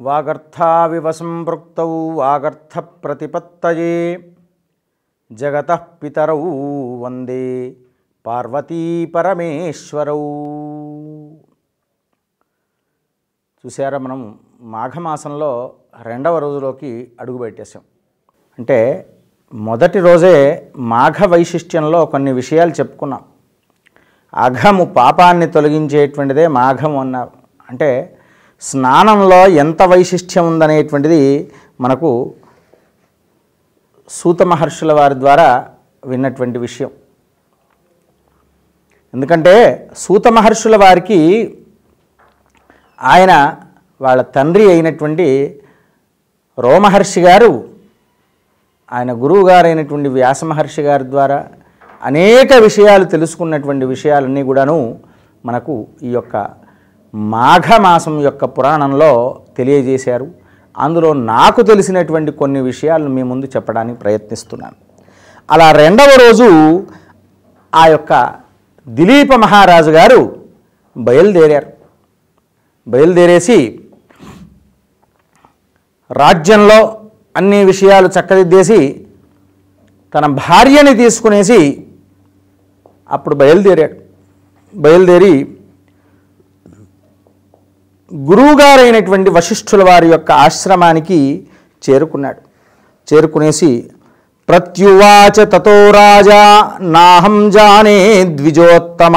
వాగర్థావివ సంపృక్త వాగర్థ ప్రతిపత్తయే జగత పితరౌ వందే పార్వతీ పరమేశ్వరౌ చూసారా మనం మాఘమాసంలో రెండవ రోజులోకి అడుగుపెట్టేశాం అంటే మొదటి రోజే మాఘ వైశిష్ట్యంలో కొన్ని విషయాలు చెప్పుకున్నాం. అఘము పాపాన్ని తొలగించేటువంటిదే మాఘం అన్నారు అంటే స్నానంలో ఎంత వైశిష్ట్యం ఉందనేటువంటిది మనకు సూత మహర్షుల వారి ద్వారా విన్నటువంటి విషయం. ఎందుకంటే సూత మహర్షుల వారికి ఆయన వాళ్ళ తండ్రి అయినటువంటి రోమహర్షి గారు ఆయన గురువు గారైనటువంటి వ్యాసమహర్షి గారి ద్వారా అనేక విషయాలు తెలుసుకున్నటువంటి విషయాలన్నీ కూడాను మనకు ఈ యొక్క మాఘమాసం యొక్క పురాణంలో తెలియజేశారు. అందులో నాకు తెలిసినటువంటి కొన్ని విషయాలను మీ ముందు చెప్పడానికి ప్రయత్నిస్తున్నాను. అలా రెండవ రోజు ఆ యొక్క దిలీప మహారాజు గారు బయలుదేరారు. బయలుదేరేసి రాజ్యంలో అన్ని విషయాలు చక్కదిద్దేసి తన భార్యని తీసుకునేసి అప్పుడు బయలుదేరాడు. బయలుదేరి గురువుగారైనటువంటి వశిష్ఠుల వారి యొక్క ఆశ్రమానికి చేరుకున్నాడు. చేరుకునేసి ప్రత్యువాచ తతో రాజా నాహం జానే ద్విజోత్తమ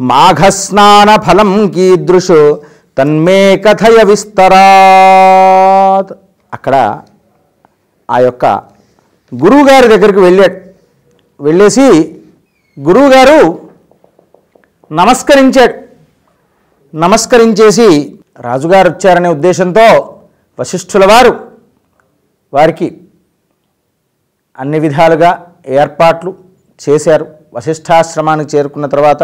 మాఘస్నాన ఫలం కీదృశు తన్మే కథయ విస్తరాత్. అక్కడ ఆ యొక్క గురువుగారి దగ్గరికి వెళ్ళాడు. వెళ్ళేసి గురువుగారు నమస్కరించాడు. నమస్కరించేసి రాజుగారు వచ్చారనే ఉద్దేశంతో వశిష్ఠుల వారు వారికి అన్ని విధాలుగా ఏర్పాట్లు చేశారు. వశిష్ఠాశ్రమానికి చేరుకున్న తర్వాత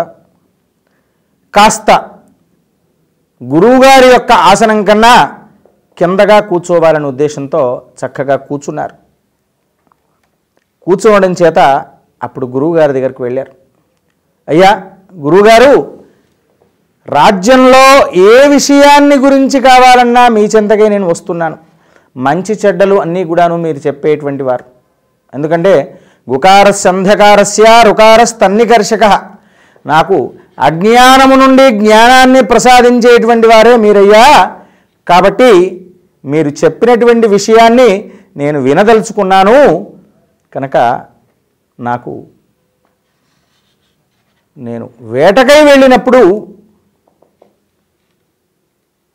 కాస్త గురువుగారి యొక్క ఆసనం కన్నా కిందగా కూర్చోవాలనే ఉద్దేశంతో చక్కగా కూర్చున్నారు. కూర్చోవడం చేత అప్పుడు గురువుగారి దగ్గరికి వెళ్ళారు. అయ్యా గురువుగారు రాజ్యంలో ఏ విషయాన్ని గురించి కావాలన్నా మీ చెంతకే నేను వస్తున్నాను. మంచి చెడ్డలు అన్నీ కూడాను మీరు చెప్పేటువంటి వారు. ఎందుకంటే గుకారస్య అంధకారస్య రుకారస్తన్నికర్షక నాకు అజ్ఞానము నుండి జ్ఞానాన్ని ప్రసాదించేటువంటి వారే మీరయ్యా. కాబట్టి మీరు చెప్పినటువంటి విషయాన్ని నేను వినదలుచుకున్నాను. కనుక నాకు నేను వేటకై వెళ్ళినప్పుడు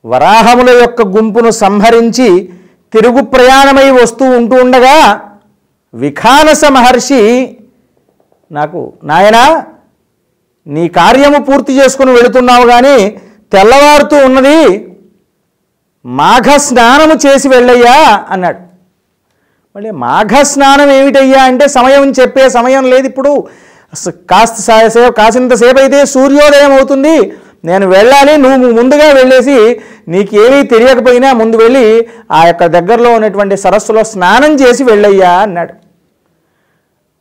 వరాహముల యొక్క గుంపును సంహరించి తిరుగు ప్రయాణమై వస్తూ ఉంటూ ఉండగా విఖానస మహర్షి నాకు నాయనా నీ కార్యము పూర్తి చేసుకుని వెళుతున్నావు కానీ తెల్లవారుతూ ఉన్నది. మాఘ స్నానము చేసి వెళ్ళయ్యా అన్నాడు. మళ్ళీ మాఘ స్నానం ఏమిటయ్యా అంటే సమయం చెప్పే సమయం లేదు ఇప్పుడు. కాస్త సా- సేపు కాసింతసేపు అయితే సూర్యోదయం అవుతుంది. నేను వెళ్ళాలి నువ్వు ముందుగా వెళ్ళేసి నీకేమీ తెలియకపోయినా ముందు వెళ్ళి ఆ యొక్క దగ్గరలో ఉన్నటువంటి సరస్సులో స్నానం చేసి వెళ్ళయ్యా అన్నాడు.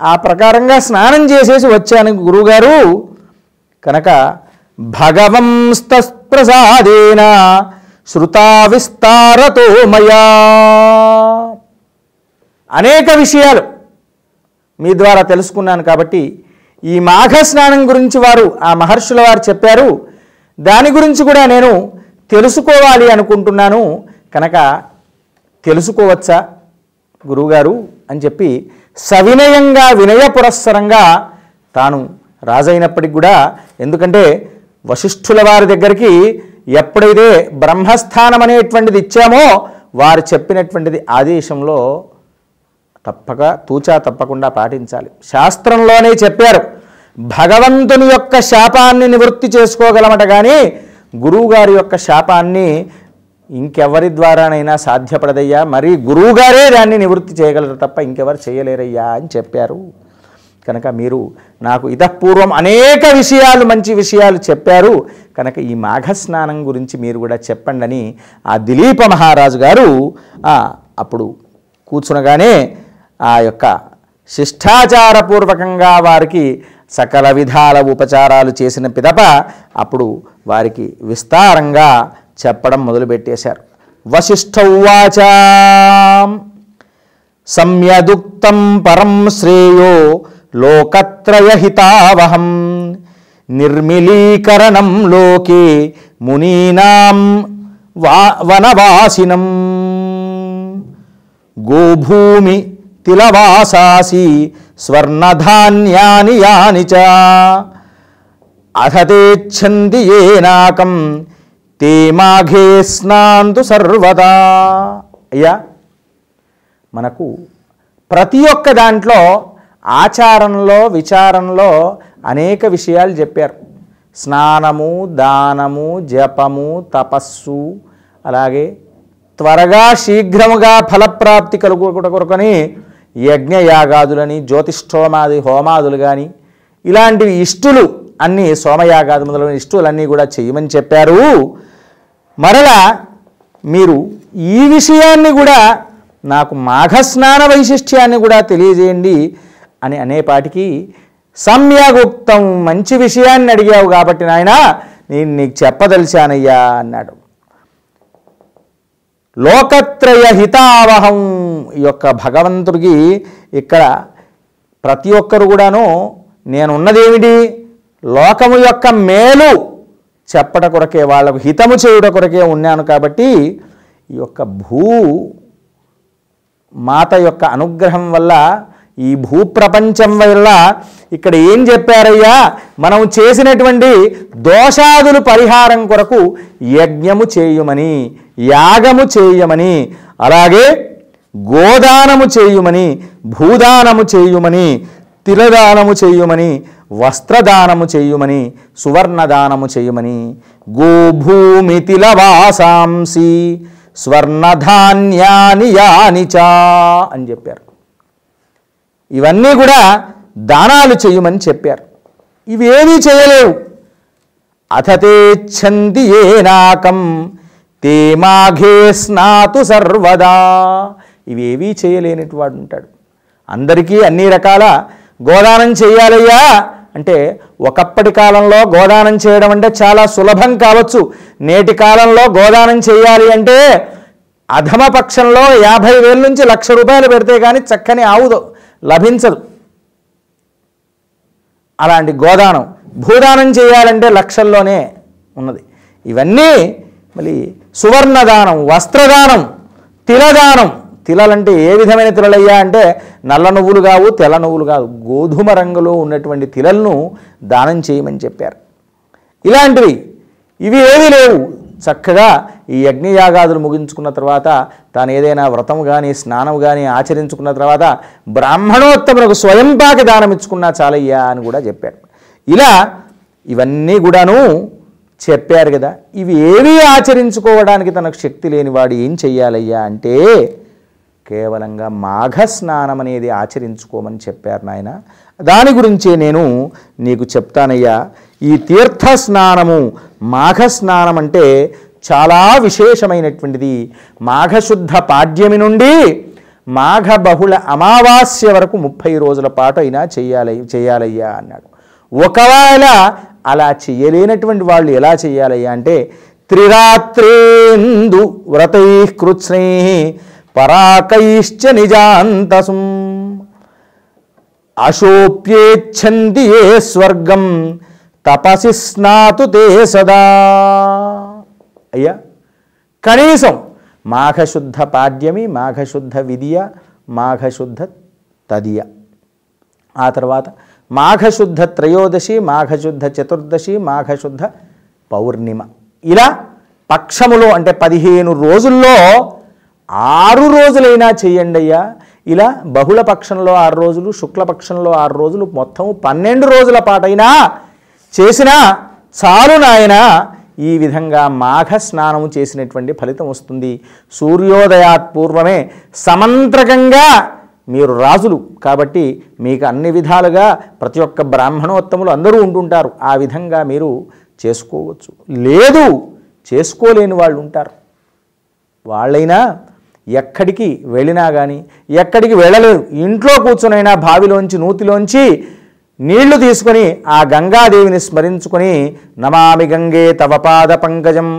ఆ ప్రకారంగా స్నానం చేసేసి వచ్చాను గురువుగారు కనుక భగవంస్తప్రసాదేన శృతా విస్తారతో మయా. అనేక విషయాలు మీ ద్వారా తెలుసుకున్నాను కాబట్టి ఈ మాఘ స్నానం గురించి వారు ఆ మహర్షుల వారు చెప్పారు. దాని గురించి కూడా నేను తెలుసుకోవాలి అనుకుంటున్నాను. కనుక తెలుసుకోవచ్చా గురువుగారు అని చెప్పి సవినయంగా వినయ పురస్సరంగా తాను రాజైనప్పటికి కూడా ఎందుకంటే వశిష్ఠుల వారి దగ్గరికి ఎప్పుడైతే బ్రహ్మస్థానం అనేటువంటిది ఇచ్చామో వారు చెప్పినటువంటిది ఆదేశంలో తప్పక తూచా తప్పకుండా పాటించాలి. శాస్త్రంలోనే చెప్పారు. భగవంతుని యొక్క శాపాన్ని నివృత్తి చేసుకోగలమట కానీ గురువుగారి యొక్క శాపాన్ని ఇంకెవరి ద్వారానైనా సాధ్యపడదయ్యా. మరి గురువుగారే దాన్ని నివృత్తి చేయగలరు తప్ప ఇంకెవరు చేయలేరయ్యా అని చెప్పారు. కనుక మీరు నాకు ఇతపూర్వం అనేక విషయాలు మంచి విషయాలు చెప్పారు. కనుక ఈ మాఘ స్నానం గురించి మీరు కూడా చెప్పండి అని ఆ దిలీప మహారాజు గారు అప్పుడు కూర్చునగానే ఆ యొక్క శిష్టాచారపూర్వకంగా వారికి సకల విధాల ఉపచారాలు చేసిన పిదప అప్పుడు వారికి విస్తారంగా చెప్పడం మొదలుపెట్టేశారు. వశిష్ఠౌవాచ సమ్యదుక్తం పరం శ్రేయో లోకత్రయహితావహం. నిర్మిలీకరణం లోకే మునీనాం వా వనవాసినం. గోభూమి తిలవాసాసి స్వర్ణధాన్యాని యాని చ. అథతేచ్ఛంది ఏనాకం తే మాఘే స్నాంతు సర్వదా. అయ్యా మనకు ప్రతి ఒక్క దాంట్లో ఆచారంలో విచారంలో అనేక విషయాలు చెప్పారు. స్నానము దానము జపము తపస్సు అలాగే త్వరగా శీఘ్రముగా ఫలప్రాప్తి కలుగుట కొరకని యజ్ఞయాగాదులని జ్యోతిష్ఠోమాది హోమాదులు కానీ ఇలాంటివి ఇష్టులు అన్నీ సోమయాగాది మొదలైన ఇష్టులన్నీ కూడా చేయమని చెప్పారు. మరలా మీరు ఈ విషయాన్ని కూడా నాకు మాఘస్నాన వైశిష్ట్యాన్ని కూడా తెలియజేయండి అని అనేపాటికి సమ్యగుప్తం మంచి విషయాన్ని అడిగావు కాబట్టి నాయన నేను నీకు చెప్పదలిచానయ్యా అన్నాడు. లోకత్రయ హితావహం ఈ యొక్క భగవంతుడికి ఇక్కడ ప్రతి ఒక్కరు కూడాను నేనున్నదేమిటి? లోకము యొక్క మేలు చెప్పట కొరకే వాళ్ళకు హితము చేయుట కొరకే ఉన్నాను కాబట్టి ఈ యొక్క భూ మాత యొక్క అనుగ్రహం వల్ల ఈ భూప్రపంచం వల్ల ఇక్కడ ఏం చెప్పారయ్యా? మనం చేసినటువంటి దోషాదులు పరిహారం కొరకు యజ్ఞము చేయుమని యాగము చేయమని అలాగే గోదానము చేయుమని భూదానము చేయుమని తిలదానము చేయుమని వస్త్రదానము చేయుమని సువర్ణదానము చేయుమని గోభూమి తిలవాసాంసి స్వర్ణధాన్యాని చా అని చెప్పారు. ఇవన్నీ కూడా దానాలు చేయమని చెప్పారు. ఇవేమీ చేయలేవు. అథతేచ్ఛంది ఏనాకం తే మాఘే స్నాతు సర్వదా. ఇవేవీ చేయలేనిటి వాడు ఉంటాడు. అందరికీ అన్ని రకాల గోదానం చేయాలయ్యా అంటే ఒకప్పటి కాలంలో గోదానం చేయడం అంటే చాలా సులభం కావచ్చు. నేటి కాలంలో గోదానం చేయాలి అంటే అధమ పక్షంలో యాభై వేల నుంచి లక్ష రూపాయలు పెడితే కానీ చక్కని ఆవుదు లభించదు. అలాంటి గోదానం భూదానం చేయాలంటే లక్షల్లోనే ఉన్నది. ఇవన్నీ మళ్ళీ సువర్ణదానం వస్త్రదానం తిలదానం తిలాలంటే ఏ విధమైన తిలలయ్యా అంటే నల్ల నువ్వులు కావు తెల్ల నువ్వులు కాదు. గోధుమ రంగులో ఉన్నటువంటి తిలలను దానం చేయమని చెప్పారు. ఇలాంటివి ఇవి ఏవి లేవు. చక్కగా ఈ యజ్ఞయాగాదులు ముగించుకున్న తర్వాత తాను ఏదైనా వ్రతం కానీ స్నానం కానీ ఆచరించుకున్న తర్వాత బ్రాహ్మణోత్తములకు స్వయంపాకి దానం ఇచ్చుకున్నా చాలయ్యా అని కూడా చెప్పారు. ఇలా ఇవన్నీ కూడాను చెప్పారు కదా. ఇవి ఏవి ఆచరించుకోవడానికి తనకు శక్తి లేనివాడు ఏం చెయ్యాలయ్యా అంటే కేవలంగా మాఘ స్నానం అనేది ఆచరించుకోమని చెప్పారు నాయన. దాని గురించే నేను నీకు చెప్తానయ్యా. ఈ తీర్థ స్నానము మాఘ స్నానం అంటే చాలా విశేషమైనటువంటిది. మాఘశుద్ధ పాడ్యమి నుండి మాఘ బహుళ అమావాస్య వరకు ముప్పై రోజుల పాటు అయినా చేయాలి చేయాలయ్యా అన్నాడు. ఒకవేళ అలా చేయలేనటువంటి వాళ్ళు ఎలా చేయాలయ్యా అంటే త్రిరాత్రేందు వ్రతై కృత్స్నై పరాకైశ్చ నిజాంతసుం. అశోప్యేచ్ఛంది ఏ స్వర్గం తపసి స్నాతు తే సదా. అయ్యా కనీసం మాఘశుద్ధ పాడ్యమి మాఘశుద్ధ విధియ మాఘశుద్ధ తదియ. ఆ తర్వాత మాఘశుద్ధ త్రయోదశి మాఘశుద్ధ చతుర్దశి మాఘశుద్ధ పౌర్ణిమ. ఇలా పక్షములో అంటే పదిహేను రోజుల్లో ఆరు రోజులైనా చేయండి అయ్యా ఇలా బహుళ పక్షంలో ఆరు రోజులు శుక్లపక్షంలో ఆరు రోజులు మొత్తం పన్నెండు రోజుల పాటైనా చేసినా చాలు నాయన. ఈ విధంగా మాఘ స్నానం చేసినటువంటి ఫలితం వస్తుంది. సూర్యోదయాత్ పూర్వమే సమంత్రకంగా మీరు రాజులు. కాబట్టి మీకు అన్ని విధాలుగా ప్రతి ఒక్క బ్రాహ్మణోత్తములు అందరూ ఉంటుంటారు. ఆ విధంగా మీరు చేసుకోవచ్చు. లేదు చేసుకోలేని వాళ్ళు ఉంటారు వాళ్ళైనా ఎక్కడికి వెళ్ళినా కానీ ఎక్కడికి వెళ్ళలేరు. ఇంట్లో కూర్చునైనా బావిలోంచి నూతిలోంచి నీళ్ళు తీసుకొని ఆ గంగాదేవిని స్మరించుకొని నమామి గంగే తవ పాద పంకజం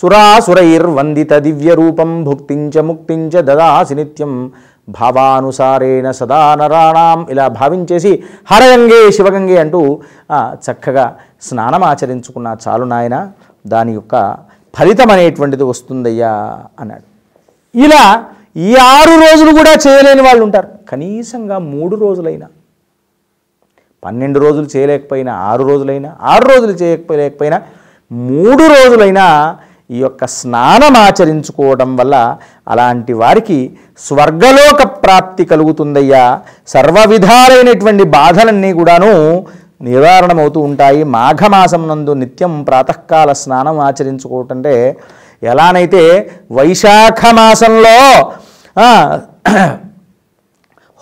సురాసురైర్వందిత దివ్య రూపం భుక్తించ ముక్తించ దదాసి నిత్యం భావానుసారేణ సదా నరాణాం ఇలా భావించేసి హరగంగే శివగంగే అంటూ చక్కగా స్నానం ఆచరించుకున్న చాలు నాయన. దాని యొక్క ఫలితం అనేటువంటిది వస్తుందయ్యా అన్నాడు. ఇలా ఈ ఆరు రోజులు కూడా చేయలేని వాళ్ళు ఉంటారు. కనీసంగా మూడు రోజులైనా. పన్నెండు రోజులు చేయలేకపోయినా ఆరు రోజులైనా ఆరు రోజులు చేయకపోలేకపోయినా మూడు రోజులైనా ఈ యొక్క స్నానం ఆచరించుకోవడం వల్ల అలాంటి వారికి స్వర్గలోక ప్రాప్తి కలుగుతుందయ్యా. సర్వ విధాలైనటువంటి బాధలన్నీ కూడాను నివారణమవుతూ ఉంటాయి. మాఘమాసం నందు నిత్యం ప్రాతకాల స్నానం ఆచరించుకోవటంటే ఎలానైతే వైశాఖ మాసంలో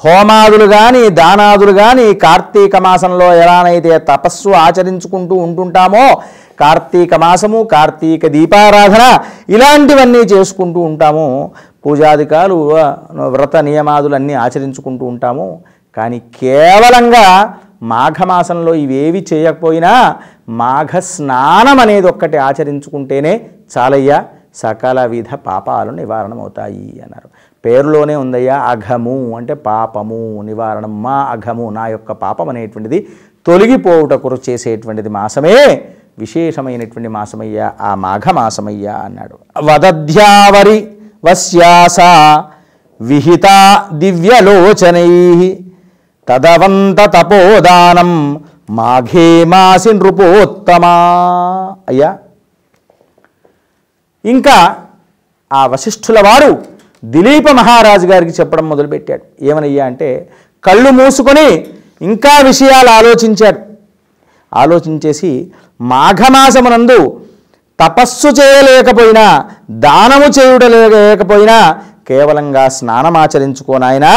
హోమాదులు కానీ దానాదులు కానీ కార్తీక మాసంలో ఎలానైతే తపస్సు ఆచరించుకుంటూ ఉంటుంటామో కార్తీక మాసము కార్తీక దీపారాధన ఇలాంటివన్నీ చేసుకుంటూ ఉంటాము. పూజాధికాలు వ్రత నియమాదులు అన్నీ ఆచరించుకుంటూ ఉంటాము. కానీ కేవలంగా మాఘమాసంలో ఇవేవి చేయకపోయినా మాఘ స్నానం అనేది ఒక్కటి ఆచరించుకుంటేనే చాలయ్యా సకల విధ పాపాలు నివారణమవుతాయి అన్నారు. పేరులోనే ఉందయ్యా అఘము అంటే పాపము నివారణం మా అఘము నా యొక్క పాపం అనేటువంటిది తొలగిపోవుటకు చేసేటువంటిది మాసమే విశేషమైనటువంటి మాసమయ్యా ఆ మాఘమాసమయ్యా అన్నాడు. వదధ్యావరి వశ్యాస విహిత దివ్యలోచనై తదవంత తపోదానం మాఘే మాసి నృపోత్తమా అయ్యా. ఇంకా ఆ వశిష్ఠుల వారు దిలీప మహారాజు గారికి చెప్పడం మొదలుపెట్టాడు ఏమనయ్యా అంటే కళ్ళు మూసుకొని ఇంకా విషయాలు ఆలోచించాడు ఆలోచించేసి మాఘమాసమునందు తపస్సు చేయలేకపోయినా దానము చేయుడలేకపోయినా కేవలంగా స్నానమాచరించుకోనాయనా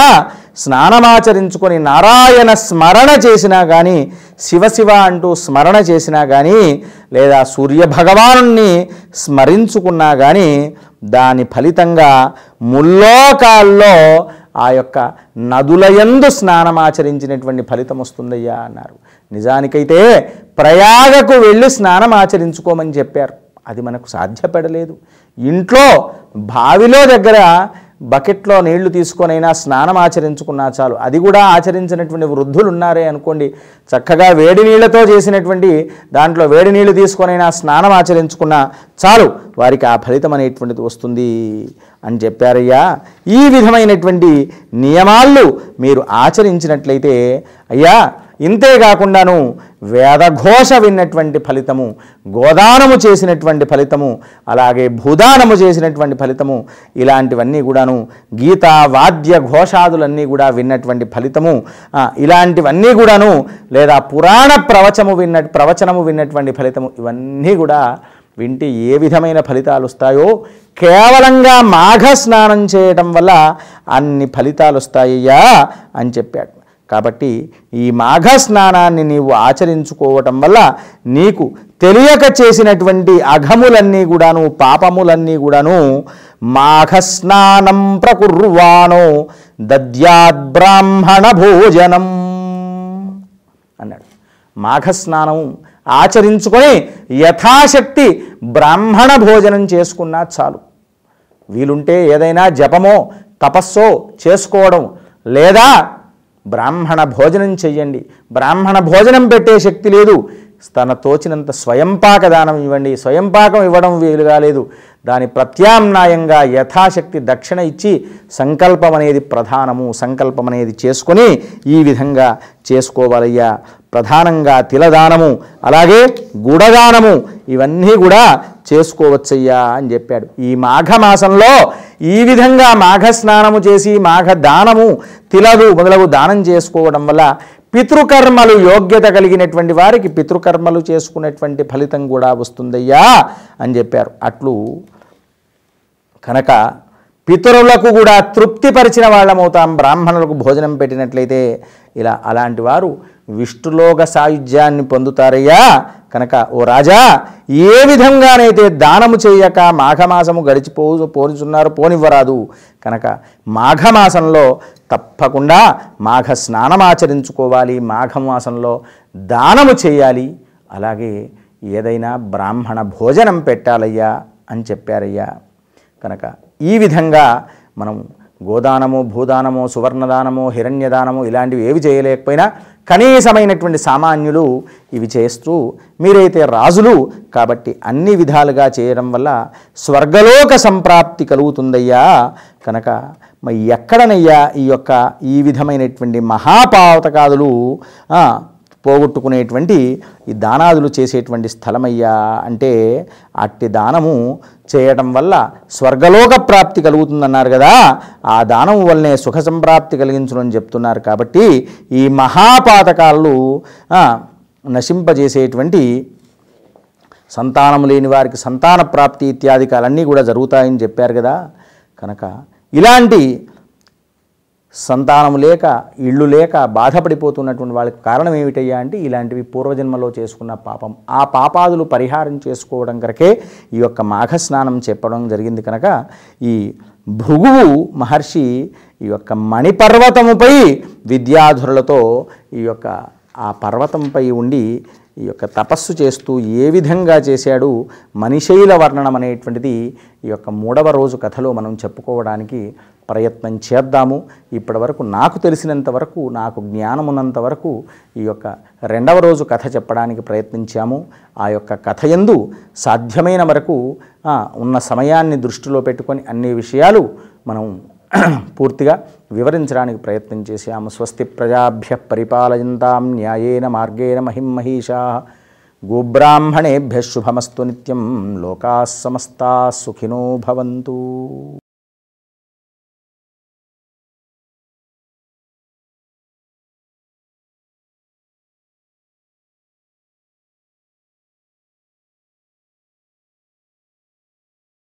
స్నానమాచరించుకొని నారాయణ స్మరణ చేసినా కానీ శివశివ అంటూ స్మరణ చేసినా కానీ లేదా సూర్య భగవానుణ్ణి స్మరించుకున్నా కానీ దాని ఫలితంగా ముల్లోకాల్లో ఆ యొక్క నదులయందు స్నానమాచరించినటువంటి ఫలితం వస్తుందయ్యా అన్నారు. నిజానికైతే ప్రయాగకు వెళ్ళి స్నానం ఆచరించుకోమని చెప్పారు. అది మనకు సాధ్యపడలేదు. ఇంట్లో బావిలో దగ్గర బకెట్లో నీళ్ళు తీసుకొనైనా స్నానం ఆచరించుకున్నా చాలు. అది కూడా ఆచరించినటువంటి వృద్ధులు ఉన్నారే అనుకోండి. చక్కగా వేడి నీళ్ళతో చేసినటువంటి దాంట్లో వేడి నీళ్ళు తీసుకొనైనా స్నానం ఆచరించుకున్నా చాలు. వారికి ఆ ఫలితం అనేటువంటిది వస్తుంది అని చెప్పారయ్యా. ఈ విధమైనటువంటి నియమాలు మీరు ఆచరించినట్లయితే అయ్యా ఇంతే కాకుండాను వేదఘోష విన్నటువంటి ఫలితము గోదానము చేసినటువంటి ఫలితము అలాగే భూదానము చేసినటువంటి ఫలితము ఇలాంటివన్నీ కూడాను గీత వాద్య ఘోషాదులన్నీ కూడా విన్నటువంటి ఫలితము. ఇలాంటివన్నీ కూడాను లేదా పురాణ ప్రవచము విన్న ప్రవచనము విన్నటువంటి ఫలితము ఇవన్నీ కూడా వింటే ఏ విధమైన ఫలితాలు వస్తాయో కేవలంగా మాఘ స్నానం చేయటం వల్ల అన్ని ఫలితాలు వస్తాయ్యా అని చెప్పాడు. కాబట్టి ఈ మాఘ స్నానాన్ని నీవు ఆచరించుకోవటం వల్ల నీకు తెలియక చేసినటువంటి అఘములన్నీ కూడాను పాపములన్నీ కూడాను మాఘ స్నానం ప్రకుర్వాణో దద్యాద్బ్రాహ్మణ భోజనం అన్నాడు. మాఘస్నానం ఆచరించుకొని యథాశక్తి బ్రాహ్మణ భోజనం చేసుకున్నా చాలు. వీలుంటే ఏదైనా జపమో తపస్సో చేసుకోవడం లేదా బ్రాహ్మణ భోజనం చెయ్యండి. బ్రాహ్మణ భోజనం పెట్టే శక్తి లేదు. తన తోచినంత స్వయంపాక దానం ఇవ్వండి. స్వయంపాకం ఇవ్వడం వీలుగా లేదు దాని ప్రత్యామ్నాయంగా యథాశక్తి దక్షిణ ఇచ్చి సంకల్పం అనేది ప్రధానము. సంకల్పం అనేది చేసుకొని ఈ విధంగా చేసుకోవాలయ్యా. ప్రధానంగా తిలదానము అలాగే గుడదానము ఇవన్నీ కూడా చేసుకోవచ్చయ్యా అని చెప్పాడు. ఈ మాఘమాసంలో ఈ విధంగా మాఘ స్నానము చేసి మాఘ దానము తిలదు మొదలగు దానం చేసుకోవడం వల్ల పితృకర్మలు యోగ్యత కలిగినటువంటి వారికి పితృకర్మలు చేసుకునేటువంటి ఫలితం కూడా వస్తుందయ్యా అని చెప్పారు. అట్లు కనుక పితరులకు కూడా తృప్తిపరిచిన వాళ్ళమవుతాం బ్రాహ్మణులకు భోజనం పెట్టినట్లయితే ఇలా అలాంటి వారు విష్ణులోక సాయుధ్యాన్ని పొందుతారయ్యా. కనుక ఓ రాజా ఏ విధంగానైతే దానము చేయక మాఘమాసము గడిచిపో పోనిచున్నారు పోనివ్వరాదు. కనుక మాఘమాసంలో తప్పకుండా మాఘ స్నానం ఆచరించుకోవాలి. మాఘమాసంలో దానము చేయాలి. అలాగే ఏదైనా బ్రాహ్మణ భోజనం పెట్టాలయ్యా అని చెప్పారయ్యా. కనుక ఈ విధంగా మనం గోదానము భూదానము సువర్ణదానము హిరణ్యదానము ఇలాంటివి ఏవి చేయలేకపోయినా కనీసమైనటువంటి సామాన్యులు ఇవి చేస్తూ మీరైతే రాజులు కాబట్టి అన్ని విధాలుగా చేయడం వల్ల స్వర్గలోక సంప్రాప్తి కలుగుతుందయ్యా. కనుక మరి ఎక్కడనయ్యా ఈ యొక్క ఈ విధమైనటువంటి మహాపావతకాదులు? పోగొట్టుకునేటువంటి ఈ దానాదులు చేసేటువంటి స్థలమయ్యా అంటే అట్టి దానము చేయటం వల్ల స్వర్గలోక ప్రాప్తి కలుగుతుందన్నారు కదా. ఆ దానం వల్లనే సుఖ సంప్రాప్తి కలిగించునని చెప్తున్నారు కాబట్టి ఈ మహాపాతకాలు నశింపజేసేటువంటి సంతానం లేని వారికి సంతాన ప్రాప్తి ఇత్యాదికాలన్నీ కూడా జరుగుతాయని చెప్పారు కదా. కనుక ఇలాంటి సంతానం లేక ఇళ్ళు లేక బాధపడిపోతున్నటువంటి వాళ్ళకి కారణం ఏమిటయ్యా అంటే ఇలాంటివి పూర్వజన్మలో చేసుకున్న పాపం. ఆ పాపాదులు పరిహారం చేసుకోవడం కనుకే ఈ యొక్క మాఘస్నానం చెప్పడం జరిగింది కనుక ఈ భృగువు మహర్షి ఈ యొక్క మణిపర్వతముపై విద్యాధురులతో ఈ యొక్క ఆ పర్వతంపై ఉండి ఈ యొక్క తపస్సు చేస్తూ ఏ విధంగా చేశాడు మనిషైల వర్ణనం అనేటువంటిది ఈ యొక్క మూడవ రోజు కథలో మనం చెప్పుకోవడానికి ప్రయత్నం చేద్దాము. ఇప్పటివరకు నాకు తెలిసినంత వరకు నాకు జ్ఞానమున్నంత వరకు ఈ యొక్క రెండవ రోజు కథ చెప్పడానికి ప్రయత్నించాము. ఆ యొక్క కథ ఎందు సాధ్యమైన వరకు ఉన్న సమయాన్ని దృష్టిలో పెట్టుకొని అన్ని విషయాలు మనం పూర్తిగా వివరించడానికి ప్రయత్నం చేశాము స్వస్తి ప్రజాభ్య పరిపాలయంతాం న్యాయేన మార్గేణ మహిమహీషా గోబ్రాహ్మణేభ్య శుభమస్తు నిత్యం. లోకా సమస్తా సుఖినో భవంతు.